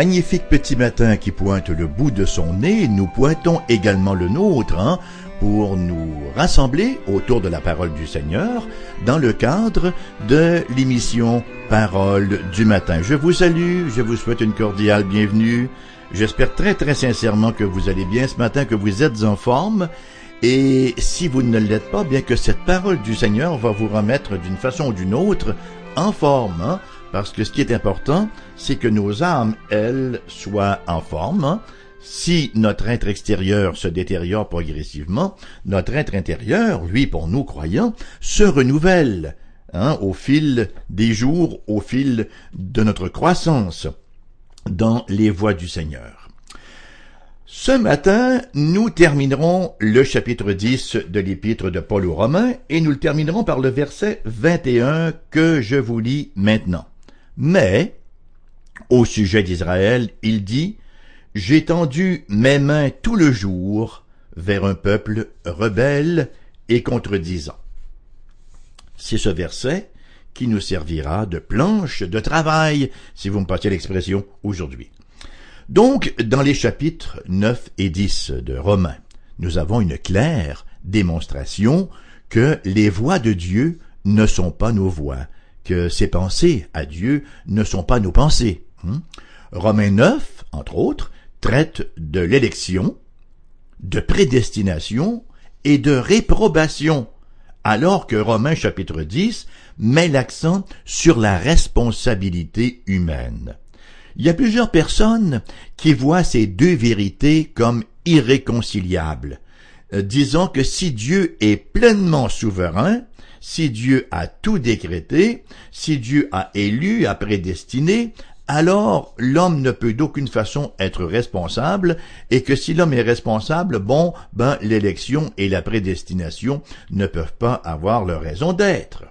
magnifique petit matin qui pointe le bout de son nez, nous pointons également le nôtre hein, pour nous rassembler autour de la parole du Seigneur dans le cadre de l'émission Parole du matin. Je vous salue, je vous souhaite une cordiale bienvenue. J'espère très très sincèrement que vous allez bien ce matin, que vous êtes en forme. Et si vous ne l'êtes pas, bien que cette parole du Seigneur va vous remettre d'une façon ou d'une autre en forme. Hein, parce que ce qui est important, c'est que nos âmes, elles, soient en forme. Si notre être extérieur se détériore progressivement, notre être intérieur, lui, pour nous croyants, se renouvelle hein, au fil des jours, au fil de notre croissance dans les voies du Seigneur. Ce matin, nous terminerons le chapitre 10 de l'épître de Paul aux Romains et nous le terminerons par le verset 21 que je vous lis maintenant. Mais, au sujet d'Israël, il dit, J'ai tendu mes mains tout le jour vers un peuple rebelle et contredisant. C'est ce verset qui nous servira de planche de travail, si vous me passez l'expression, aujourd'hui. Donc, dans les chapitres 9 et 10 de Romains, nous avons une claire démonstration que les voix de Dieu ne sont pas nos voix, que ses pensées à Dieu ne sont pas nos pensées. Hein. Romains 9, entre autres, traite de l'élection, de prédestination et de réprobation, alors que Romains chapitre 10 met l'accent sur la responsabilité humaine. Il y a plusieurs personnes qui voient ces deux vérités comme irréconciliables, euh, disant que si Dieu est pleinement souverain, si Dieu a tout décrété, si Dieu a élu, a prédestiné, alors l'homme ne peut d'aucune façon être responsable, et que si l'homme est responsable, bon, ben l'élection et la prédestination ne peuvent pas avoir leur raison d'être.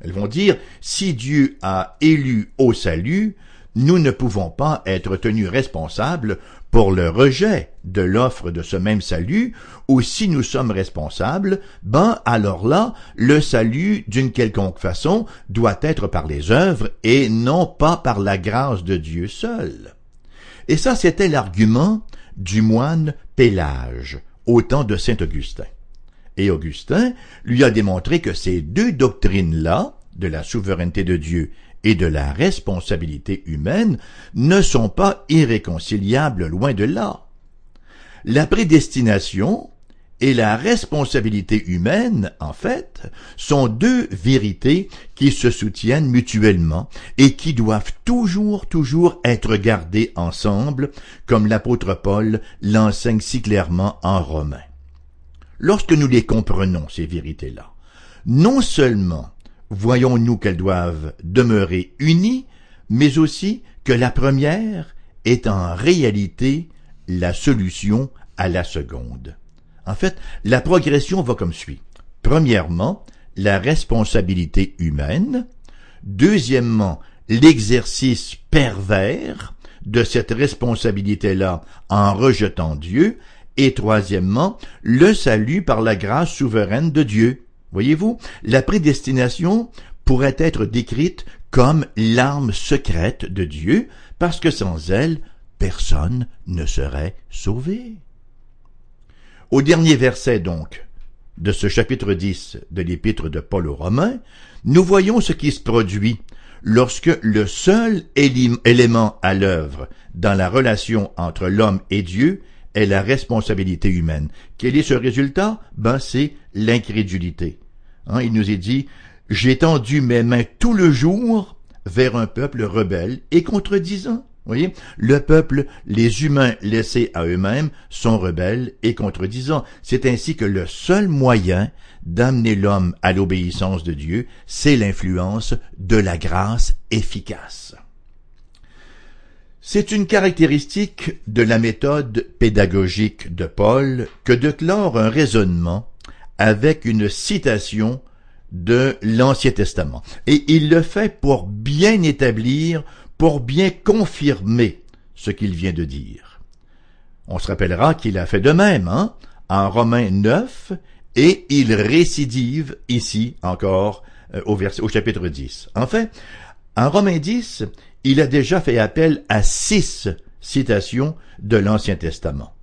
Elles vont dire, si Dieu a élu au salut, nous ne pouvons pas être tenus responsables pour le rejet de l'offre de ce même salut, ou si nous sommes responsables, ben alors là, le salut, d'une quelconque façon, doit être par les œuvres et non pas par la grâce de Dieu seul. Et ça, c'était l'argument du moine Pélage, au temps de saint Augustin. Et Augustin lui a démontré que ces deux doctrines-là, de la souveraineté de Dieu et de la responsabilité humaine ne sont pas irréconciliables loin de là. La prédestination et la responsabilité humaine, en fait, sont deux vérités qui se soutiennent mutuellement et qui doivent toujours, toujours être gardées ensemble, comme l'apôtre Paul l'enseigne si clairement en Romains. Lorsque nous les comprenons, ces vérités-là, non seulement voyons-nous qu'elles doivent demeurer unies, mais aussi que la première est en réalité la solution à la seconde. En fait, la progression va comme suit. Premièrement, la responsabilité humaine. Deuxièmement, l'exercice pervers de cette responsabilité-là en rejetant Dieu. Et troisièmement, le salut par la grâce souveraine de Dieu. Voyez-vous, la prédestination pourrait être décrite comme l'arme secrète de Dieu, parce que sans elle, personne ne serait sauvé. Au dernier verset donc de ce chapitre 10 de l'épître de Paul aux Romains, nous voyons ce qui se produit lorsque le seul élément à l'œuvre dans la relation entre l'homme et Dieu est la responsabilité humaine. Quel est ce résultat? Ben, c'est l'incrédulité. Hein, il nous est dit, j'ai tendu mes mains tout le jour vers un peuple rebelle et contredisant. Voyez, le peuple, les humains laissés à eux-mêmes, sont rebelles et contredisants. C'est ainsi que le seul moyen d'amener l'homme à l'obéissance de Dieu, c'est l'influence de la grâce efficace. C'est une caractéristique de la méthode pédagogique de Paul que de clore un raisonnement avec une citation de l'Ancien Testament. Et il le fait pour bien établir, pour bien confirmer ce qu'il vient de dire. On se rappellera qu'il a fait de même, hein, en Romains 9, et il récidive ici encore euh, au, chapitre 10. En fait, En Romains 10, il a déjà fait appel à six citations de l'Ancien Testament.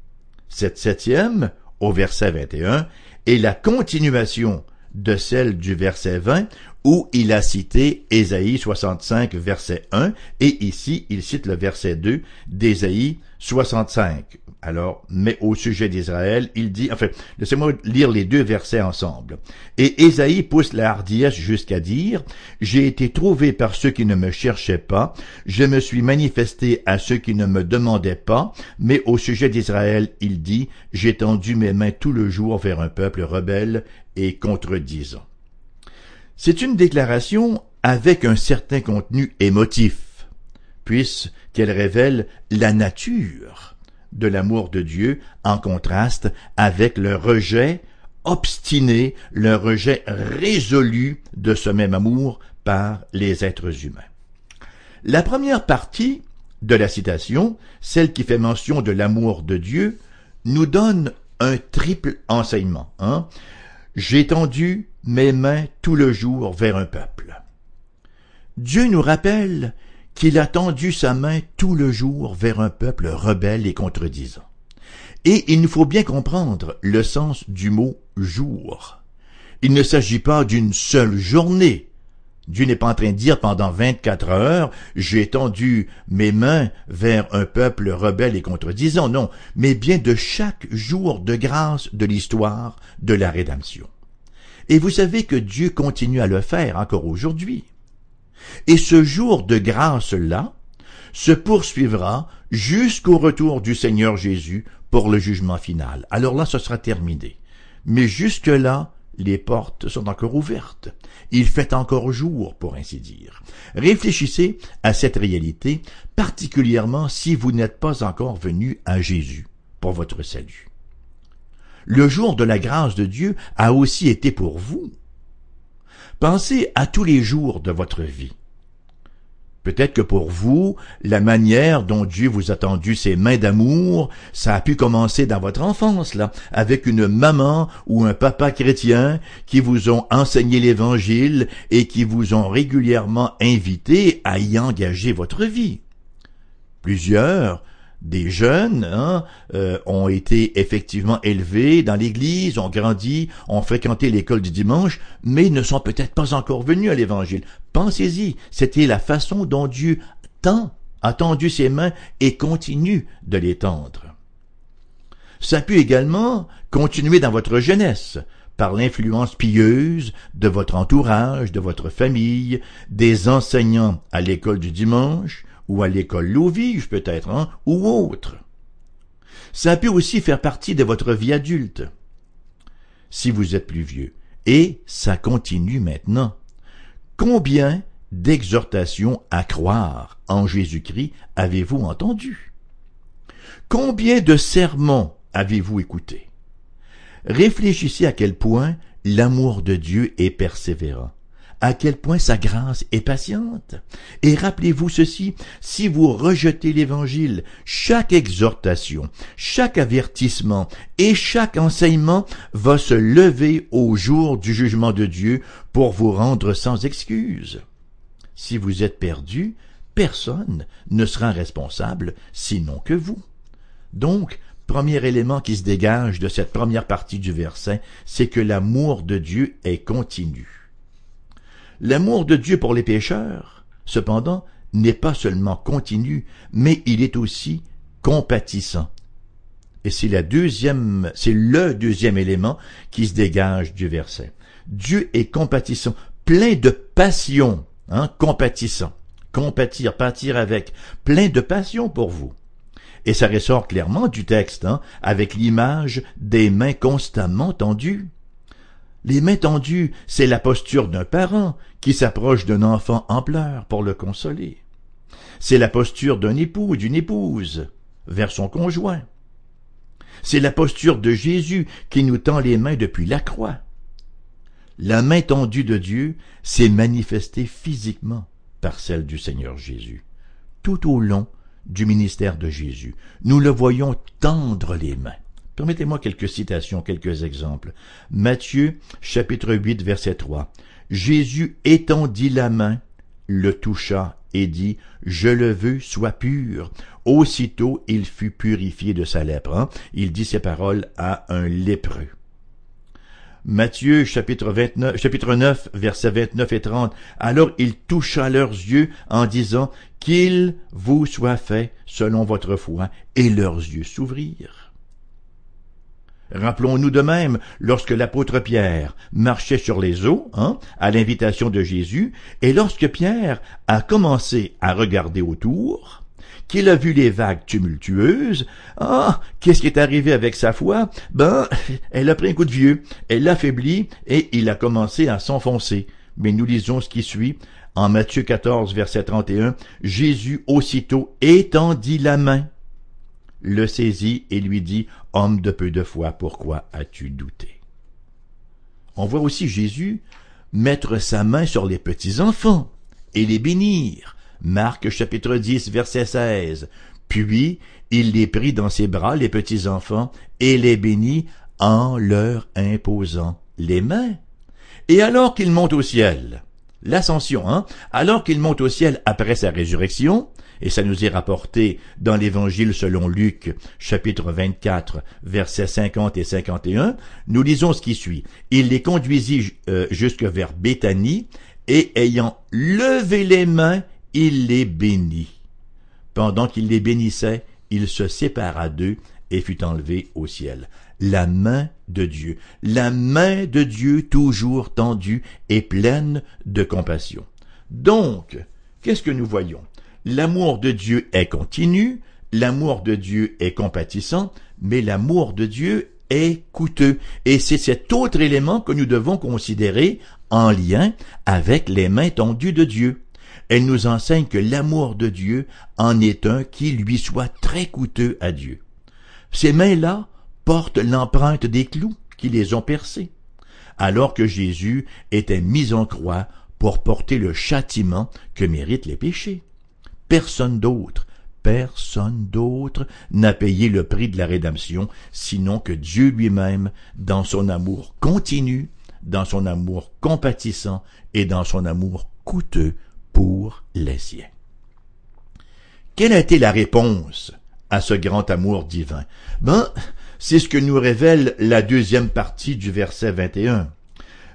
Cette septième, au verset 21, est la continuation de celle du verset 20 où il a cité Ésaïe 65 verset 1 et ici il cite le verset 2 d'Ésaïe 65. Alors, mais au sujet d'Israël, il dit, enfin, laissez-moi lire les deux versets ensemble. Et Ésaïe pousse la hardiesse jusqu'à dire, J'ai été trouvé par ceux qui ne me cherchaient pas, je me suis manifesté à ceux qui ne me demandaient pas, mais au sujet d'Israël, il dit, J'ai tendu mes mains tout le jour vers un peuple rebelle et contredisant. C'est une déclaration avec un certain contenu émotif, puisqu'elle révèle la nature de l'amour de Dieu en contraste avec le rejet obstiné, le rejet résolu de ce même amour par les êtres humains. La première partie de la citation, celle qui fait mention de l'amour de Dieu, nous donne un triple enseignement. Hein? J'ai tendu mes mains tout le jour vers un peuple. Dieu nous rappelle qu'il a tendu sa main tout le jour vers un peuple rebelle et contredisant. Et il nous faut bien comprendre le sens du mot jour. Il ne s'agit pas d'une seule journée. Dieu n'est pas en train de dire pendant vingt-quatre heures, j'ai tendu mes mains vers un peuple rebelle et contredisant, non, mais bien de chaque jour de grâce de l'histoire de la rédemption. Et vous savez que Dieu continue à le faire encore aujourd'hui. Et ce jour de grâce-là se poursuivra jusqu'au retour du Seigneur Jésus pour le jugement final. Alors là, ce sera terminé. Mais jusque-là, les portes sont encore ouvertes. Il fait encore jour, pour ainsi dire. Réfléchissez à cette réalité, particulièrement si vous n'êtes pas encore venu à Jésus pour votre salut. Le jour de la grâce de Dieu a aussi été pour vous. Pensez à tous les jours de votre vie. Peut-être que pour vous, la manière dont Dieu vous a tendu ses mains d'amour, ça a pu commencer dans votre enfance, là, avec une maman ou un papa chrétien qui vous ont enseigné l'évangile et qui vous ont régulièrement invité à y engager votre vie. Plusieurs des jeunes hein, euh, ont été effectivement élevés dans l'Église, ont grandi, ont fréquenté l'école du dimanche, mais ne sont peut-être pas encore venus à l'Évangile. Pensez-y, c'était la façon dont Dieu tend, a tendu ses mains et continue de les tendre. Ça peut également continuer dans votre jeunesse, par l'influence pieuse de votre entourage, de votre famille, des enseignants à l'école du dimanche, ou à l'école Louvige peut-être, hein, ou autre. Ça peut aussi faire partie de votre vie adulte, si vous êtes plus vieux. Et ça continue maintenant. Combien d'exhortations à croire en Jésus-Christ avez-vous entendu? Combien de sermons avez-vous écoutés? Réfléchissez à quel point l'amour de Dieu est persévérant à quel point sa grâce est patiente. Et rappelez-vous ceci, si vous rejetez l'Évangile, chaque exhortation, chaque avertissement et chaque enseignement va se lever au jour du jugement de Dieu pour vous rendre sans excuse. Si vous êtes perdu, personne ne sera responsable sinon que vous. Donc, premier élément qui se dégage de cette première partie du verset, c'est que l'amour de Dieu est continu. L'amour de Dieu pour les pécheurs, cependant, n'est pas seulement continu, mais il est aussi compatissant. Et c'est la deuxième, c'est le deuxième élément qui se dégage du verset. Dieu est compatissant, plein de passion, hein, compatissant. Compatir, pâtir avec, plein de passion pour vous. Et ça ressort clairement du texte, hein, avec l'image des mains constamment tendues. Les mains tendues, c'est la posture d'un parent qui s'approche d'un enfant en pleurs pour le consoler. C'est la posture d'un époux ou d'une épouse vers son conjoint. C'est la posture de Jésus qui nous tend les mains depuis la croix. La main tendue de Dieu s'est manifestée physiquement par celle du Seigneur Jésus. Tout au long du ministère de Jésus, nous le voyons tendre les mains. Permettez-moi quelques citations, quelques exemples. Matthieu, chapitre 8, verset 3. Jésus étendit la main, le toucha et dit Je le veux, sois pur. Aussitôt il fut purifié de sa lèpre. Hein. Il dit ces paroles à un lépreux. Matthieu chapitre 29, chapitre 9, versets 29 et 30. Alors il toucha leurs yeux en disant qu'il vous soit fait selon votre foi, et leurs yeux s'ouvrirent. Rappelons-nous de même, lorsque l'apôtre Pierre marchait sur les eaux, hein, à l'invitation de Jésus, et lorsque Pierre a commencé à regarder autour, qu'il a vu les vagues tumultueuses, ah, qu'est-ce qui est arrivé avec sa foi? Ben, elle a pris un coup de vieux, elle l'affaiblit, et il a commencé à s'enfoncer. Mais nous lisons ce qui suit. En Matthieu 14, verset 31, Jésus aussitôt étendit la main, le saisit et lui dit, Homme de peu de foi, pourquoi as-tu douté? On voit aussi Jésus mettre sa main sur les petits enfants et les bénir. Marc chapitre 10 verset 16. Puis il les prit dans ses bras, les petits enfants, et les bénit en leur imposant les mains. Et alors qu'il monte au ciel, l'ascension, hein, alors qu'il monte au ciel après sa résurrection, et ça nous est rapporté dans l'évangile selon Luc, chapitre 24, versets 50 et 51, nous lisons ce qui suit. Il les conduisit euh, jusque vers Béthanie, et ayant levé les mains, il les bénit. Pendant qu'il les bénissait, il se sépara d'eux et fut enlevé au ciel. La main de Dieu, la main de Dieu toujours tendue et pleine de compassion. Donc, qu'est-ce que nous voyons? L'amour de Dieu est continu, l'amour de Dieu est compatissant, mais l'amour de Dieu est coûteux. Et c'est cet autre élément que nous devons considérer en lien avec les mains tendues de Dieu. Elle nous enseigne que l'amour de Dieu en est un qui lui soit très coûteux à Dieu. Ces mains-là portent l'empreinte des clous qui les ont percés, alors que Jésus était mis en croix pour porter le châtiment que méritent les péchés. Personne d'autre, personne d'autre n'a payé le prix de la rédemption, sinon que Dieu lui-même, dans son amour continu, dans son amour compatissant et dans son amour coûteux pour les siens. Quelle a été la réponse à ce grand amour divin? Ben, c'est ce que nous révèle la deuxième partie du verset 21.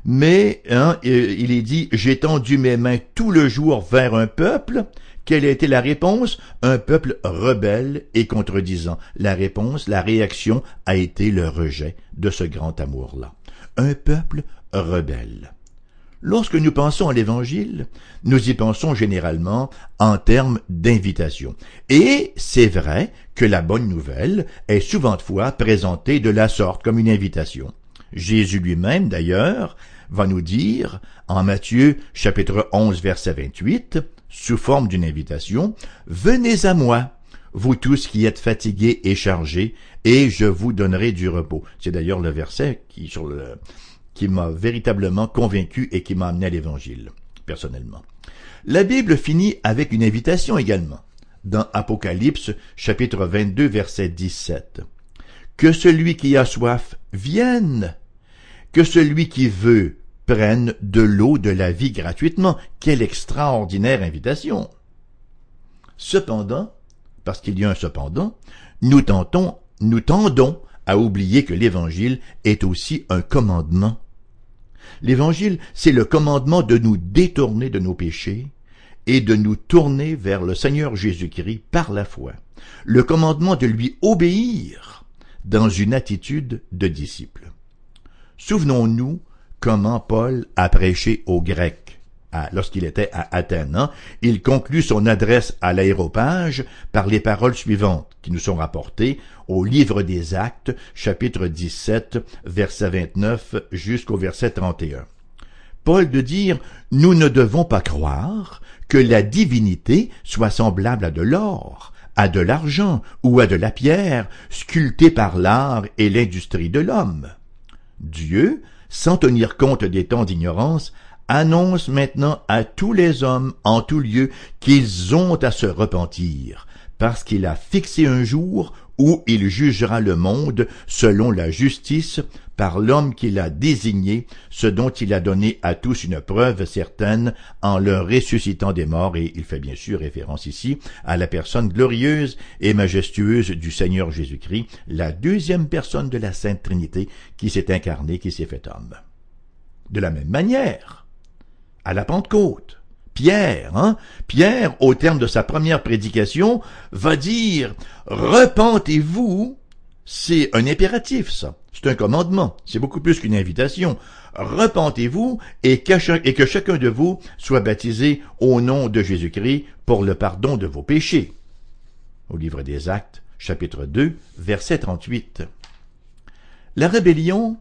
Mais hein, il est dit, j'ai tendu mes mains tout le jour vers un peuple quelle a été la réponse? Un peuple rebelle et contredisant. La réponse, la réaction a été le rejet de ce grand amour-là. Un peuple rebelle. Lorsque nous pensons à l'Évangile, nous y pensons généralement en termes d'invitation. Et c'est vrai que la bonne nouvelle est souvent fois présentée de la sorte comme une invitation. Jésus lui-même, d'ailleurs, va nous dire, en Matthieu chapitre 11 verset 28, sous forme d'une invitation, Venez à moi, vous tous qui êtes fatigués et chargés, et je vous donnerai du repos. C'est d'ailleurs le verset qui, sur le, qui m'a véritablement convaincu et qui m'a amené à l'évangile, personnellement. La Bible finit avec une invitation également, dans Apocalypse chapitre 22 verset 17. Que celui qui a soif vienne, que celui qui veut prennent de l'eau de la vie gratuitement. Quelle extraordinaire invitation. Cependant, parce qu'il y a un cependant, nous tentons, nous tendons à oublier que l'évangile est aussi un commandement. L'évangile, c'est le commandement de nous détourner de nos péchés et de nous tourner vers le Seigneur Jésus-Christ par la foi. Le commandement de lui obéir dans une attitude de disciple. Souvenons-nous comment Paul a prêché aux Grecs. Lorsqu'il était à Athènes, hein. il conclut son adresse à l'aéropage par les paroles suivantes qui nous sont rapportées au livre des Actes, chapitre 17, verset 29 jusqu'au verset 31. Paul de dire, nous ne devons pas croire que la divinité soit semblable à de l'or, à de l'argent ou à de la pierre, sculptée par l'art et l'industrie de l'homme. Dieu sans tenir compte des temps d'ignorance, annonce maintenant à tous les hommes en tout lieu qu'ils ont à se repentir, parce qu'il a fixé un jour où il jugera le monde selon la justice par l'homme qu'il a désigné, ce dont il a donné à tous une preuve certaine en leur ressuscitant des morts, et il fait bien sûr référence ici à la personne glorieuse et majestueuse du Seigneur Jésus-Christ, la deuxième personne de la Sainte Trinité qui s'est incarnée, qui s'est fait homme. De la même manière, à la Pentecôte, Pierre, hein? Pierre, au terme de sa première prédication, va dire Repentez-vous. C'est un impératif, ça. C'est un commandement. C'est beaucoup plus qu'une invitation. Repentez-vous et que, chacun de vous soit baptisé au nom de Jésus-Christ pour le pardon de vos péchés. Au livre des Actes, chapitre 2, verset 38. La rébellion,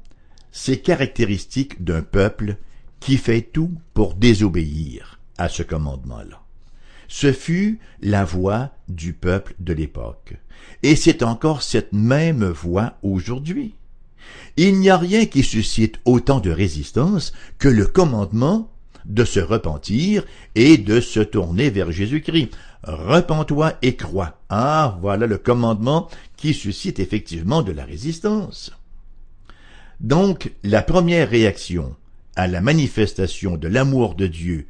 c'est caractéristique d'un peuple qui fait tout pour désobéir à ce commandement-là. Ce fut la voix du peuple de l'époque. Et c'est encore cette même voix aujourd'hui. Il n'y a rien qui suscite autant de résistance que le commandement de se repentir et de se tourner vers Jésus-Christ. Repens-toi et crois. Ah, voilà le commandement qui suscite effectivement de la résistance. Donc, la première réaction à la manifestation de l'amour de Dieu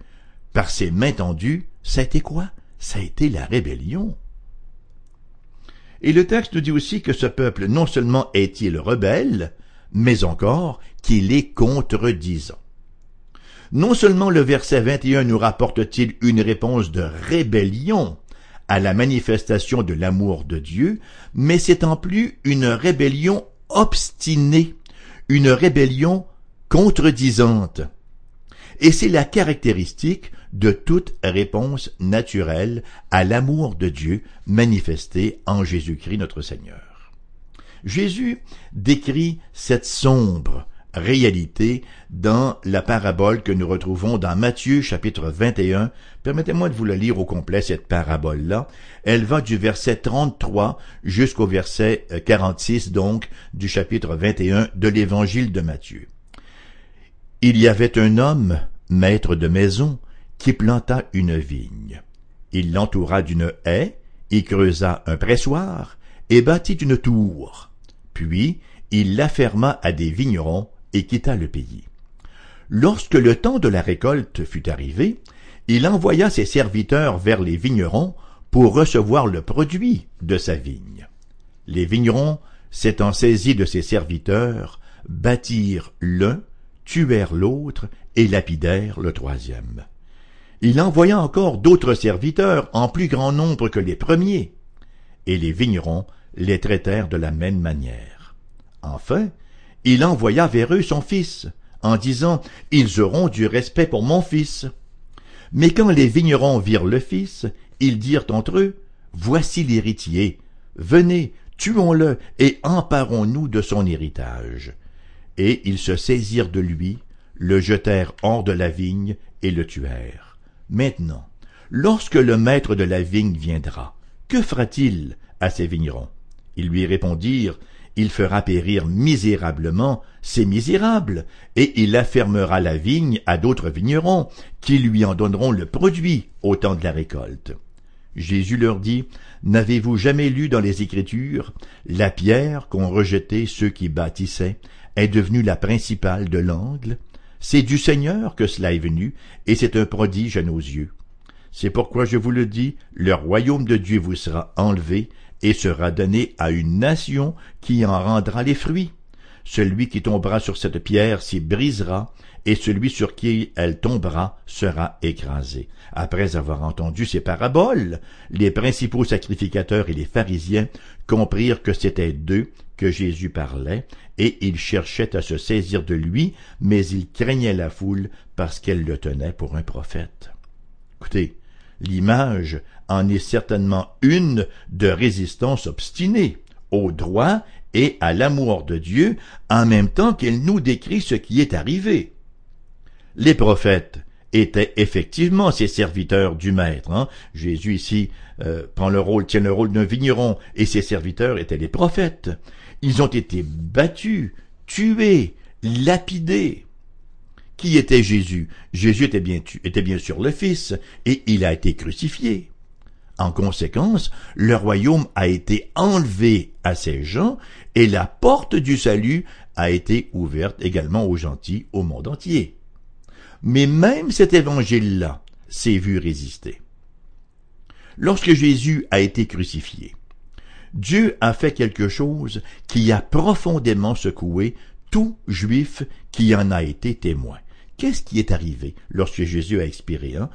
par ses mains tendues, ça a été quoi? Ça a été la rébellion. Et le texte nous dit aussi que ce peuple non seulement est-il rebelle, mais encore qu'il est contredisant. Non seulement le verset 21 nous rapporte-t-il une réponse de rébellion à la manifestation de l'amour de Dieu, mais c'est en plus une rébellion obstinée, une rébellion contredisante. Et c'est la caractéristique de toute réponse naturelle à l'amour de Dieu manifesté en Jésus-Christ notre Seigneur. Jésus décrit cette sombre réalité dans la parabole que nous retrouvons dans Matthieu chapitre 21. Permettez-moi de vous la lire au complet, cette parabole-là. Elle va du verset 33 jusqu'au verset 46, donc, du chapitre 21 de l'évangile de Matthieu. Il y avait un homme, maître de maison, qui planta une vigne. Il l'entoura d'une haie, y creusa un pressoir, et bâtit une tour. Puis il la ferma à des vignerons et quitta le pays. Lorsque le temps de la récolte fut arrivé, il envoya ses serviteurs vers les vignerons pour recevoir le produit de sa vigne. Les vignerons, s'étant saisis de ses serviteurs, bâtirent l'un, tuèrent l'autre et lapidèrent le troisième il envoya encore d'autres serviteurs en plus grand nombre que les premiers, et les vignerons les traitèrent de la même manière. Enfin, il envoya vers eux son fils, en disant Ils auront du respect pour mon fils. Mais quand les vignerons virent le fils, ils dirent entre eux Voici l'héritier, venez, tuons-le et emparons-nous de son héritage. Et ils se saisirent de lui, le jetèrent hors de la vigne et le tuèrent. Maintenant, lorsque le maître de la vigne viendra, que fera-t-il à ces vignerons? Ils lui répondirent, il fera périr misérablement ces misérables, et il affermera la vigne à d'autres vignerons, qui lui en donneront le produit au temps de la récolte. Jésus leur dit, N'avez-vous jamais lu dans les Écritures, la pierre qu'ont rejetée ceux qui bâtissaient est devenue la principale de l'angle c'est du Seigneur que cela est venu, et c'est un prodige à nos yeux. C'est pourquoi je vous le dis, le royaume de Dieu vous sera enlevé et sera donné à une nation qui en rendra les fruits. Celui qui tombera sur cette pierre s'y brisera, et celui sur qui elle tombera sera écrasé. Après avoir entendu ces paraboles, les principaux sacrificateurs et les pharisiens comprirent que c'était d'eux que Jésus parlait, et ils cherchaient à se saisir de lui, mais ils craignaient la foule parce qu'elle le tenait pour un prophète. Écoutez, l'image en est certainement une de résistance obstinée au droit et à l'amour de Dieu, en même temps qu'elle nous décrit ce qui est arrivé. Les prophètes étaient effectivement ces serviteurs du Maître. Hein. Jésus ici euh, prend le rôle, tient le rôle d'un vigneron, et ses serviteurs étaient les prophètes. Ils ont été battus, tués, lapidés. Qui était Jésus? Jésus était bien, sûr le Fils, et il a été crucifié. En conséquence, le royaume a été enlevé à ces gens et la porte du salut a été ouverte également aux gentils au monde entier. Mais même cet évangile-là s'est vu résister. Lorsque Jésus a été crucifié, Dieu a fait quelque chose qui a profondément secoué tout juif qui en a été témoin. Qu'est-ce qui est arrivé lorsque Jésus a expiré hein?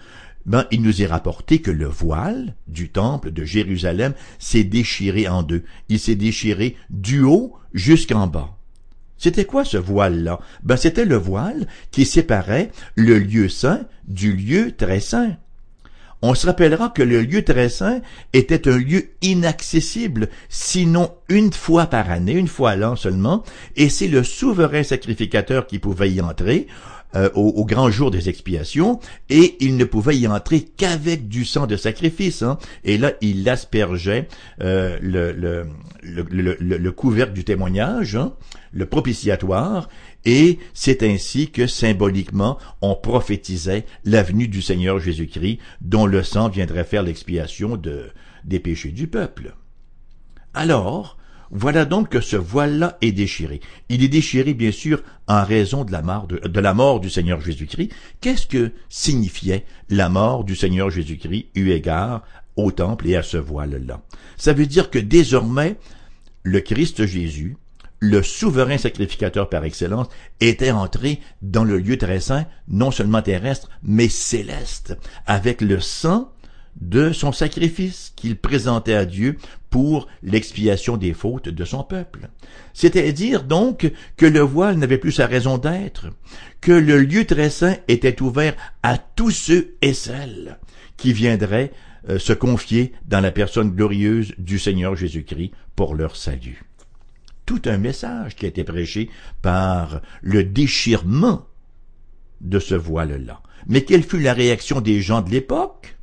ben, il nous est rapporté que le voile du temple de Jérusalem s'est déchiré en deux. Il s'est déchiré du haut jusqu'en bas. C'était quoi ce voile-là? Ben, c'était le voile qui séparait le lieu saint du lieu très saint. On se rappellera que le lieu très saint était un lieu inaccessible, sinon une fois par année, une fois à l'an seulement, et c'est le souverain sacrificateur qui pouvait y entrer, euh, au, grand jour des expiations, et il ne pouvait y entrer qu'avec du sang de sacrifice. Hein. Et là, il aspergeait euh, le, le, le, le, couvercle du témoignage, hein, le propitiatoire, et c'est ainsi que symboliquement on prophétisait l'avenue du Seigneur Jésus-Christ, dont le sang viendrait faire l'expiation de, des péchés du peuple. Alors, voilà donc que ce voile-là est déchiré. Il est déchiré, bien sûr, en raison de la mort, de, la mort du Seigneur Jésus-Christ. Qu'est-ce que signifiait la mort du Seigneur Jésus-Christ eu égard au temple et à ce voile-là? Ça veut dire que désormais, le Christ Jésus, le souverain sacrificateur par excellence, était entré dans le lieu très saint, non seulement terrestre, mais céleste, avec le sang de son sacrifice qu'il présentait à Dieu pour l'expiation des fautes de son peuple. C'est-à-dire donc que le voile n'avait plus sa raison d'être, que le lieu très saint était ouvert à tous ceux et celles qui viendraient euh, se confier dans la personne glorieuse du Seigneur Jésus-Christ pour leur salut. Tout un message qui a été prêché par le déchirement de ce voile-là. Mais quelle fut la réaction des gens de l'époque?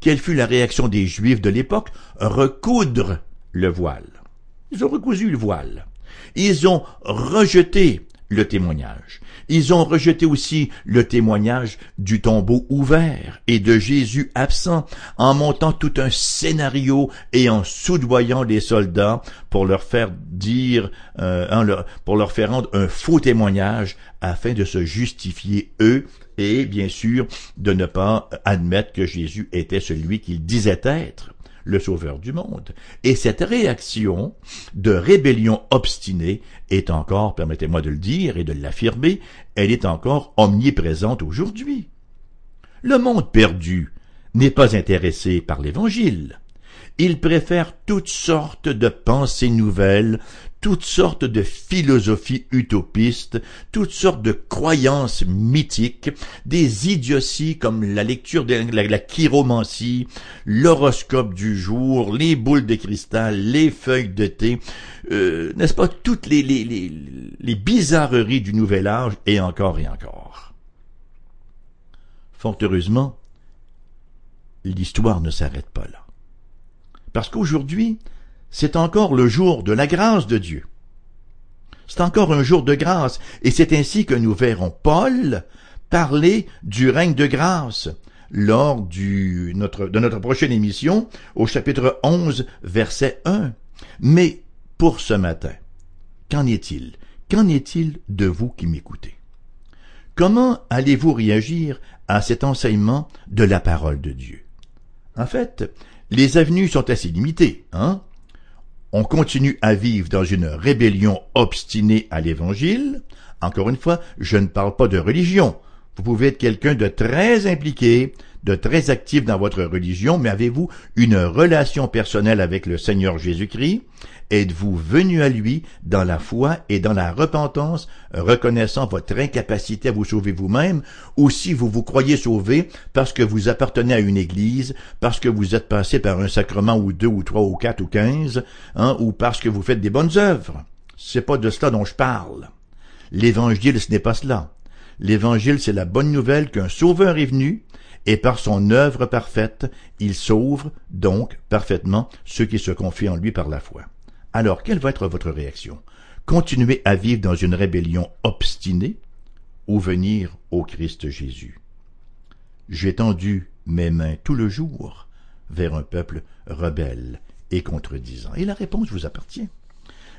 Quelle fut la réaction des Juifs de l'époque? Recoudre le voile. Ils ont recousu le voile. Ils ont rejeté le témoignage. Ils ont rejeté aussi le témoignage du tombeau ouvert et de Jésus absent en montant tout un scénario et en soudoyant les soldats pour leur faire dire, euh, pour leur faire rendre un faux témoignage afin de se justifier eux et bien sûr de ne pas admettre que Jésus était celui qu'il disait être le sauveur du monde. Et cette réaction de rébellion obstinée est encore, permettez-moi de le dire et de l'affirmer, elle est encore omniprésente aujourd'hui. Le monde perdu n'est pas intéressé par l'Évangile. Il préfère toutes sortes de pensées nouvelles, toutes sortes de philosophies utopistes, toutes sortes de croyances mythiques, des idioties comme la lecture de la, chiromancie, l'horoscope du jour, les boules de cristal, les feuilles de thé, euh, n'est-ce pas, toutes les, les, les, les bizarreries du nouvel âge, et encore et encore. Fort heureusement, l'histoire ne s'arrête pas là. Parce qu'aujourd'hui, c'est encore le jour de la grâce de Dieu. C'est encore un jour de grâce, et c'est ainsi que nous verrons Paul parler du règne de grâce lors de notre prochaine émission au chapitre 11, verset 1. Mais pour ce matin, qu'en est-il? Qu'en est-il de vous qui m'écoutez? Comment allez-vous réagir à cet enseignement de la parole de Dieu? En fait, les avenues sont assez limitées, hein? On continue à vivre dans une rébellion obstinée à l'Évangile, encore une fois, je ne parle pas de religion. Vous pouvez être quelqu'un de très impliqué, de très actif dans votre religion, mais avez-vous une relation personnelle avec le Seigneur Jésus-Christ? Êtes-vous venu à lui dans la foi et dans la repentance, reconnaissant votre incapacité à vous sauver vous-même, ou si vous vous croyez sauvé parce que vous appartenez à une église, parce que vous êtes passé par un sacrement ou deux ou trois ou quatre ou quinze, hein, ou parce que vous faites des bonnes œuvres? C'est pas de cela dont je parle. L'évangile, ce n'est pas cela. L'évangile, c'est la bonne nouvelle qu'un sauveur est venu, et par son œuvre parfaite, il sauve donc parfaitement ceux qui se confient en lui par la foi. Alors, quelle va être votre réaction? Continuer à vivre dans une rébellion obstinée ou venir au Christ Jésus? J'ai tendu mes mains tout le jour vers un peuple rebelle et contredisant. Et la réponse vous appartient.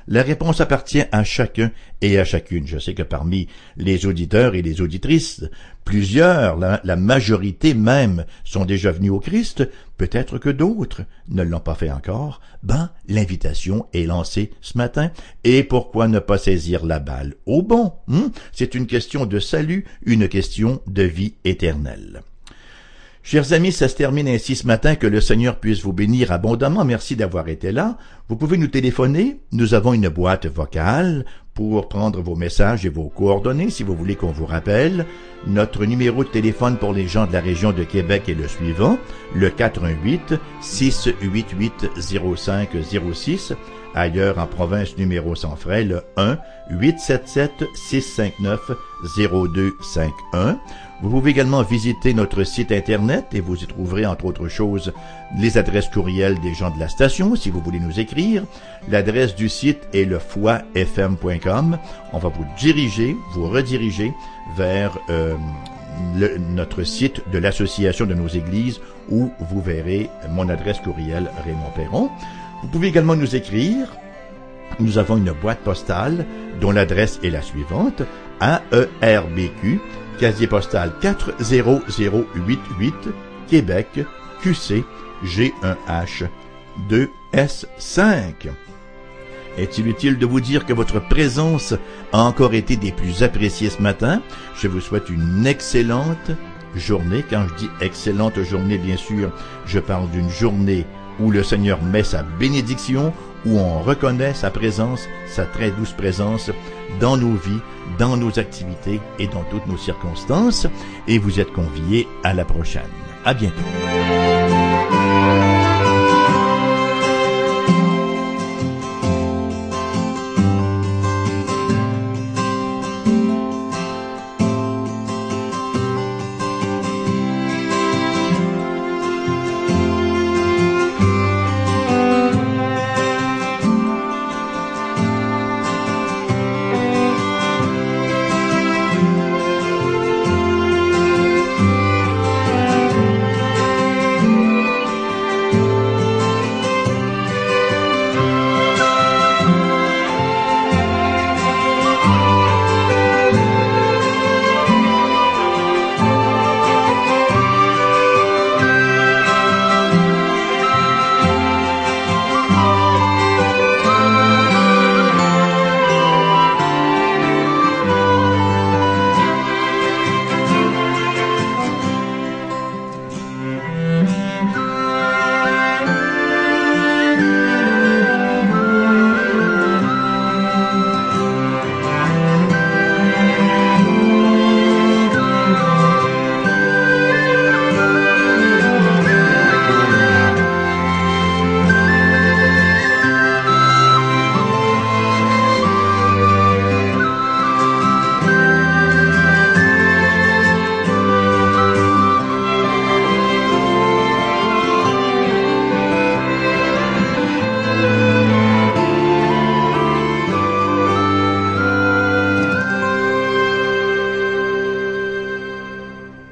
La réponse appartient à chacun et à chacune. Je sais que parmi les auditeurs et les auditrices, plusieurs, la, majorité même, sont déjà venus au Christ, peut-être que d'autres ne l'ont pas fait encore. Ben, l'invitation est lancée ce matin. Et pourquoi ne pas saisir la balle au bon? Hein? C'est une question de salut, une question de vie éternelle. Chers amis, ça se termine ainsi ce matin. Que le Seigneur puisse vous bénir abondamment. Merci d'avoir été là. Vous pouvez nous téléphoner. Nous avons une boîte vocale pour prendre vos messages et vos coordonnées si vous voulez qu'on vous rappelle. Notre numéro de téléphone pour les gens de la région de Québec est le suivant, le 418 688 0506 ailleurs en province numéro sans frais, le 1 877 659 0251. Vous pouvez également visiter notre site internet et vous y trouverez entre autres choses les adresses courriels des gens de la station si vous voulez nous écrire. L'adresse du site est le fm.com. On va vous diriger, vous rediriger vers euh, notre site de l'association de nos églises où vous verrez mon adresse courriel Raymond Perron. Vous pouvez également nous écrire. Nous avons une boîte postale dont l'adresse est la suivante AERBQ casier postal 40088, Québec, QC, G1H, 2S5. Est-il utile de vous dire que votre présence a encore été des plus appréciées ce matin? Je vous souhaite une excellente journée. Quand je dis excellente journée, bien sûr, je parle d'une journée où le Seigneur met sa bénédiction, où on reconnaît sa présence, sa très douce présence dans nos vies, dans nos activités et dans toutes nos circonstances. Et vous êtes conviés à la prochaine. À bientôt.